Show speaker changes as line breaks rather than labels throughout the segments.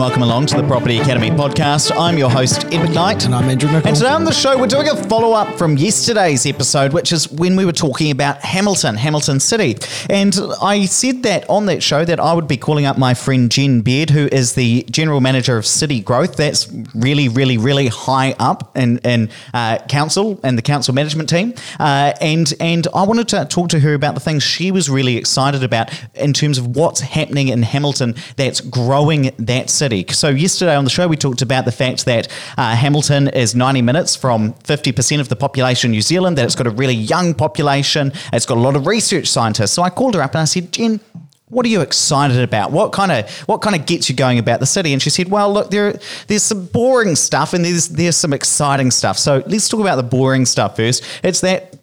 and welcome along to the Property Academy podcast. I'm your host, Ed McKnight.
And I'm Andrew Nicol.
And today on the show, we're doing a follow up from yesterday's episode, which is when we were talking about Hamilton, Hamilton City. And I said that on that show that I would be calling up my friend Jen Baird, who is the general manager of City Growth. That's really, really, really high up in, in uh, council and the council management team. Uh, and, and I wanted to talk to her about the things she was really excited about in terms of what's happening in Hamilton that's growing that city. So, yesterday on the show, we talked about the fact that uh, Hamilton is 90 minutes from 50% of the population in New Zealand, that it's got a really young population, it's got a lot of research scientists. So, I called her up and I said, Jen, what are you excited about? What kind of what kind of gets you going about the city? And she said, "Well, look, there there's some boring stuff and there's there's some exciting stuff. So let's talk about the boring stuff first. It's that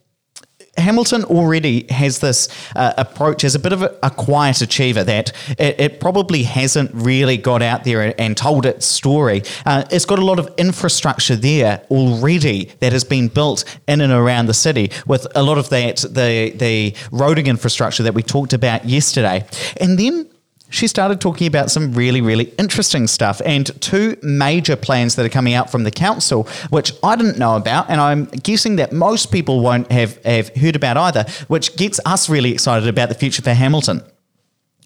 Hamilton already has this uh, approach as a bit of a, a quiet achiever that it, it, probably hasn't really got out there and, told its story. Uh, it's got a lot of infrastructure there already that has been built in and around the city, with a lot of that the the roading infrastructure that we talked about yesterday, and then she started talking about some really, really interesting stuff and two major plans that are coming out from the council, which I didn't know about, and I'm guessing that most people won't have, have heard about either, which gets us really excited about the future for Hamilton.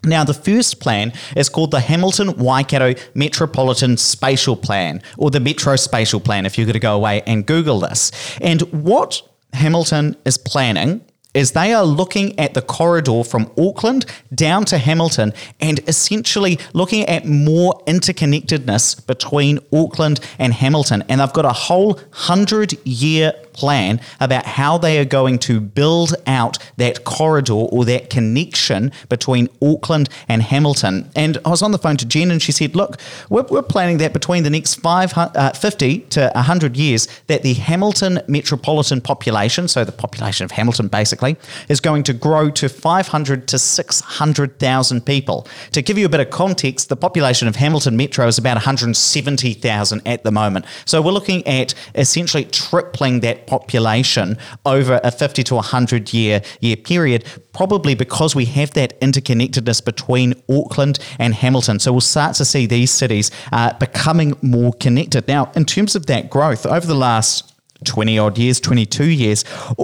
Now, the first plan is called the Hamilton Waikato Metropolitan Spatial Plan, or the Metro Spatial Plan, if you're going to go away and Google this. And what Hamilton is planning is they are looking at the corridor from Auckland down to Hamilton and essentially looking at more interconnectedness between Auckland and Hamilton. And they've got a whole hundred year plan about how they are going to build out that corridor or that connection between Auckland and Hamilton. And I was on the phone to Jen and she said, Look, we're, we're planning that between the next uh, 50 to 100 years, that the Hamilton metropolitan population, so the population of Hamilton basically, is going to grow to 500 to 600,000 people. To give you a bit of context, the population of Hamilton Metro is about 170,000 at the moment. So we're looking at essentially tripling that population over a 50 to 100 year year period probably because we have that interconnectedness between Auckland and Hamilton so we'll start to see these cities uh, becoming more connected now in terms of that growth over the last 20 odd years, 22 years,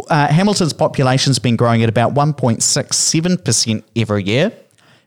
uh, Hamilton's population's been growing at about 1.67% every year.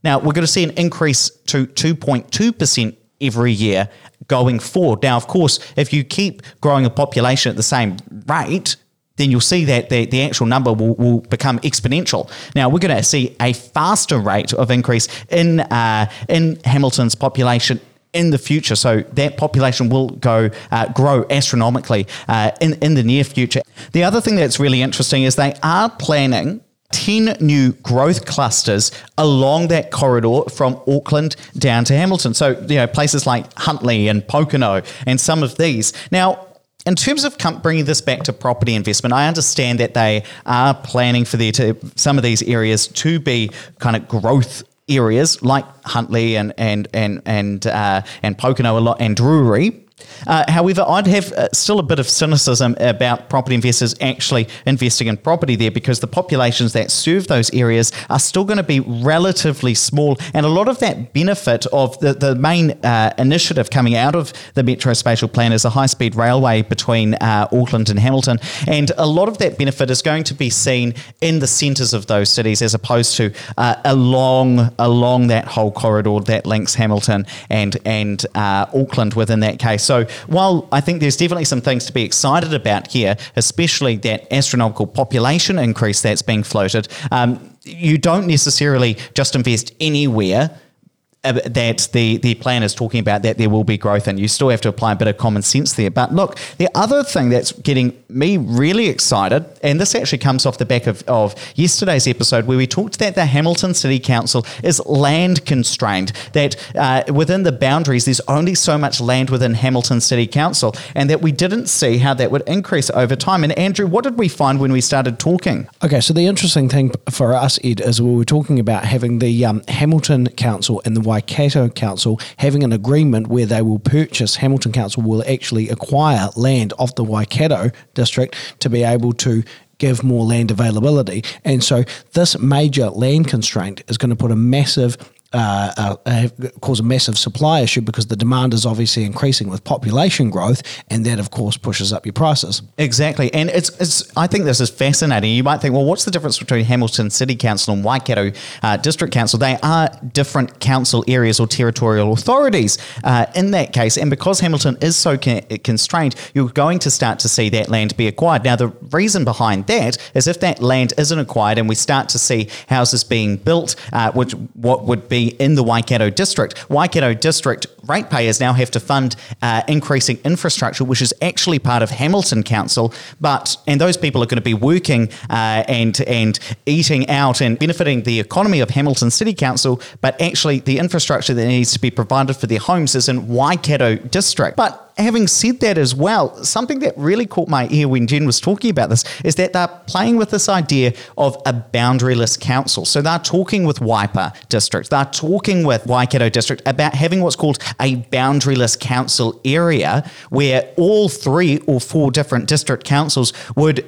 Now, we're going to see an increase to 2.2% every year going forward. Now, of course, if you keep growing a population at the same rate, then you'll see that the, the actual number will, will become exponential. Now, we're going to see a faster rate of increase in, uh, in Hamilton's population in the future. So that population will go uh, grow astronomically uh, in, in the near future. The other thing that's really interesting is they are planning 10 new growth clusters along that corridor from Auckland down to Hamilton. So, you know, places like Huntly and Pokeno and some of these. Now, in terms of bringing this back to property investment, I understand that they are planning for their to, some of these areas to be kind of growth areas like Huntly and and and and uh, and Pokeno a lot and Drury. Uh, however, I'd have uh, still a bit of cynicism about property investors actually investing in property there because the populations that serve those areas are still going to be relatively small. And a lot of that benefit of the, the main uh, initiative coming out of the Metro Spatial Plan is a high speed railway between uh, Auckland and Hamilton. And a lot of that benefit is going to be seen in the centres of those cities as opposed to uh, along, along that whole corridor that links Hamilton and, and uh, Auckland within that case. So while I think there's definitely some things to be excited about here, especially that astronomical population increase that's being floated, um, you don't necessarily just invest anywhere that the, the plan is talking about that there will be growth and you still have to apply a bit of common sense there. But look, the other thing that's getting me really excited, and this actually comes off the back of, of yesterday's episode where we talked that the Hamilton City Council is land constrained, that uh, within the boundaries there's only so much land within Hamilton City Council, and that we didn't see how that would increase over time. And Andrew, what did we find when we started talking?
Okay, so the interesting thing for us, Ed, is we were talking about having the um, Hamilton Council and the Waikato Council having an agreement where they will purchase, Hamilton Council will actually acquire land off the Waikato district to be able to give more land availability. And so this major land constraint is going to put a massive uh, uh, cause a massive supply issue because the demand is obviously increasing with population growth, and that of course pushes up your prices.
Exactly, and it's, it's I think this is fascinating. You might think, well, what's the difference between Hamilton City Council and Waikato uh, District Council? They are different council areas or territorial authorities uh, in that case, and because Hamilton is so con- constrained, you're going to start to see that land be acquired. Now, the reason behind that is if that land isn't acquired, and we start to see houses being built, uh, which what would in the Waikato district. Waikato district ratepayers now have to fund uh, increasing infrastructure, which is actually part of Hamilton Council. But and those people are going to be working uh, and and eating out and benefiting the economy of Hamilton City Council. But actually, the infrastructure that needs to be provided for their homes is in Waikato district. But having said that as well, something that really caught my ear when Jen was talking about this is that they're playing with this idea of a boundaryless council. So they're talking with Waipa district, they're talking with Waikato district about having what's called a boundaryless council area where all three or four different district councils would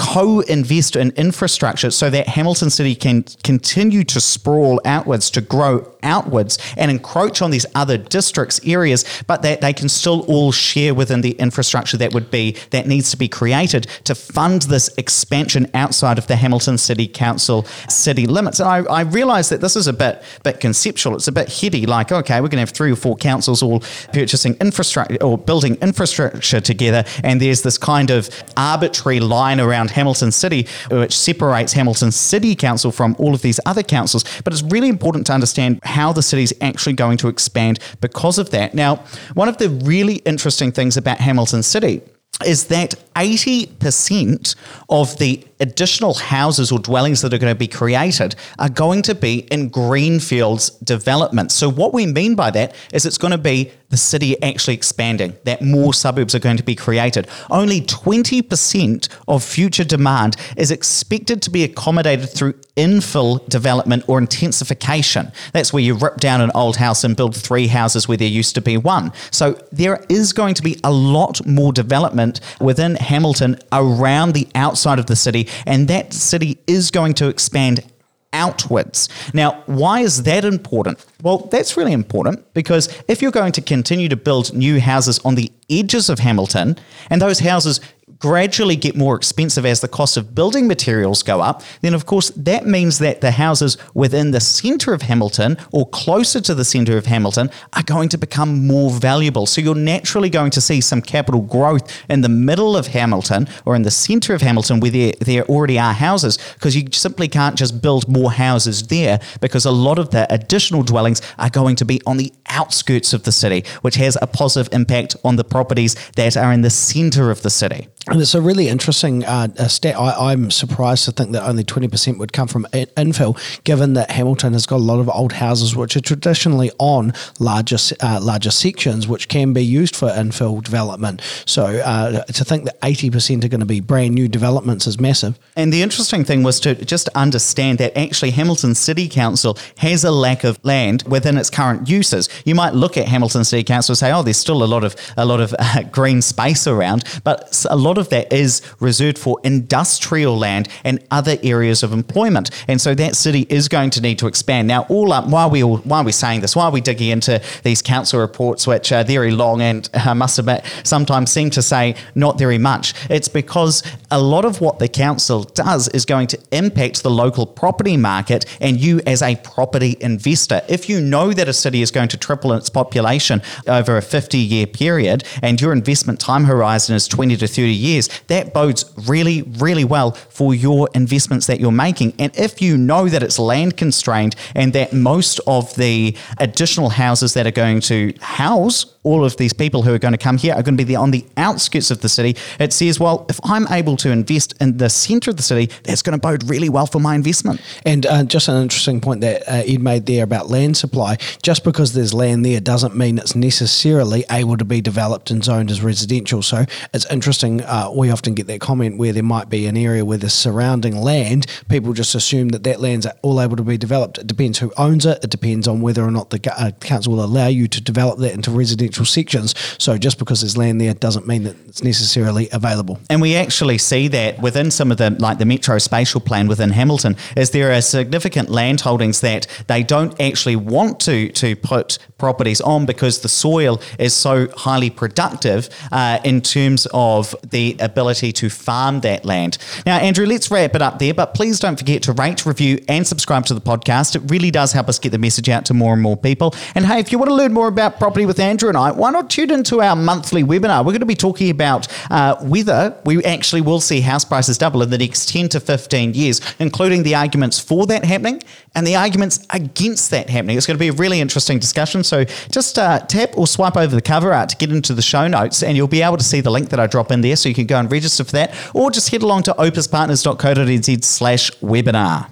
co-invest in infrastructure so that Hamilton City can continue to sprawl outwards, to grow outwards and encroach on these other districts areas, but that they can still all share within the infrastructure that would be that needs to be created to fund this expansion outside of the Hamilton City Council city limits. And I, I realize that this is a bit bit conceptual. It's a bit heady, like, okay, we're gonna have three or four councils all purchasing infrastructure or building infrastructure together, and there's this kind of arbitrary line around Hamilton City which separates Hamilton City Council from all of these other councils. But it's really important to understand how the city is actually going to expand because of that. Now, one of the really interesting things about Hamilton City is that 80% of the additional houses or dwellings that are going to be created are going to be in greenfields development. So, what we mean by that is it's going to be the city actually expanding, that more suburbs are going to be created. Only 20% of future demand is expected to be accommodated through infill development or intensification. That's where you rip down an old house and build three houses where there used to be one. So, there is going to be a lot more development within Hamilton around the outside of the city, and that city is going to expand outwards. Now, why is that important? Well, that's really important because if you're going to continue to build new houses on the edges of Hamilton, and those houses gradually get more expensive as the cost of building materials go up, then of course that means that the houses within the centre of Hamilton or closer to the centre of Hamilton are going to become more valuable. So you're naturally going to see some capital growth in the middle of Hamilton or in the centre of Hamilton where there, there already are houses because you simply can't just build more houses there because a lot of the additional dwellings are going to be on the outskirts of the city, which has a positive impact on the properties that are in the centre of the city.
And it's a really interesting uh, stat. I, am surprised to think that only 20% would come from infill, given that Hamilton has got a lot of old houses which are traditionally on larger uh, larger sections, which can be used for infill development. So uh, to think that 80% are going to be brand new developments is massive.
And the interesting thing was to just understand that actually Hamilton City Council has a lack of land within its current uses. You might look at Hamilton City Council and say, oh, there's still a lot of a lot of uh, green space around, but a lot of that is reserved for industrial land and other areas of employment. And so that city is going to need to expand. Now, all up, why are we, why are we saying this? Why are we digging into these council reports, which are very long and I must admit, sometimes seem to say not very much? It's because a lot of what the council does is going to impact the local property market and you as a property investor. If you know that a city is going to triple its population over a 50 year period and your investment time horizon is 20 to 30 years, that bodes really, really well for your investments that you're making. And if you know that it's land constrained and that most of the additional houses that are going to house all of these people who are going to come here are going to be on the outskirts of the city. It says, well, if I'm able to invest in the centre of the city, that's going to bode really well for my investment.
And uh, just an interesting point that uh, Ed made there about land supply. Just because there's land there doesn't mean it's necessarily able to be developed and zoned as residential. So it's interesting. Uh, we often get that comment where there might be an area where the surrounding land. People just assume that that land's all able to be developed. It depends who owns it. It depends on whether or not the uh, council will allow you to develop that into residential residential sections. So just because there's land there doesn't mean that it's necessarily available.
And we actually see that within some of the, like the Metro Spatial Plan within Hamilton, is there are significant land holdings that they don't actually want to, to put properties on because the soil is so highly productive uh, in terms of the ability to farm that land. Now, Andrew, let's wrap it up there, but please don't forget to rate, review, and subscribe to the podcast. It really does help us get the message out to more and more people. And hey, if you want to learn more about property with Andrew and Why not tune into our monthly webinar? We're going to be talking about uh, whether we actually will see house prices double in the next 10 to 15 years, including the arguments for that happening and the arguments against that happening. It's going to be a really interesting discussion. So just uh, tap or swipe over the cover art to get into the show notes, and you'll be able to see the link that I drop in there so you can go and register for that, or just head along to opespartners.co.nz slash webinar.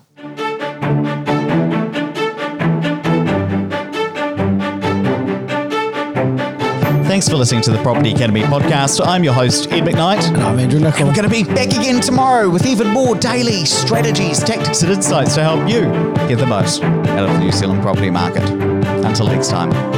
Thanks for listening to the Property Academy podcast. I'm your host, Ed McKnight.
And I'm Andrew Nicol.
We're going to be back again tomorrow with even more daily strategies, tactics, and insights to help you get the most out of the New Zealand property market. Until next time.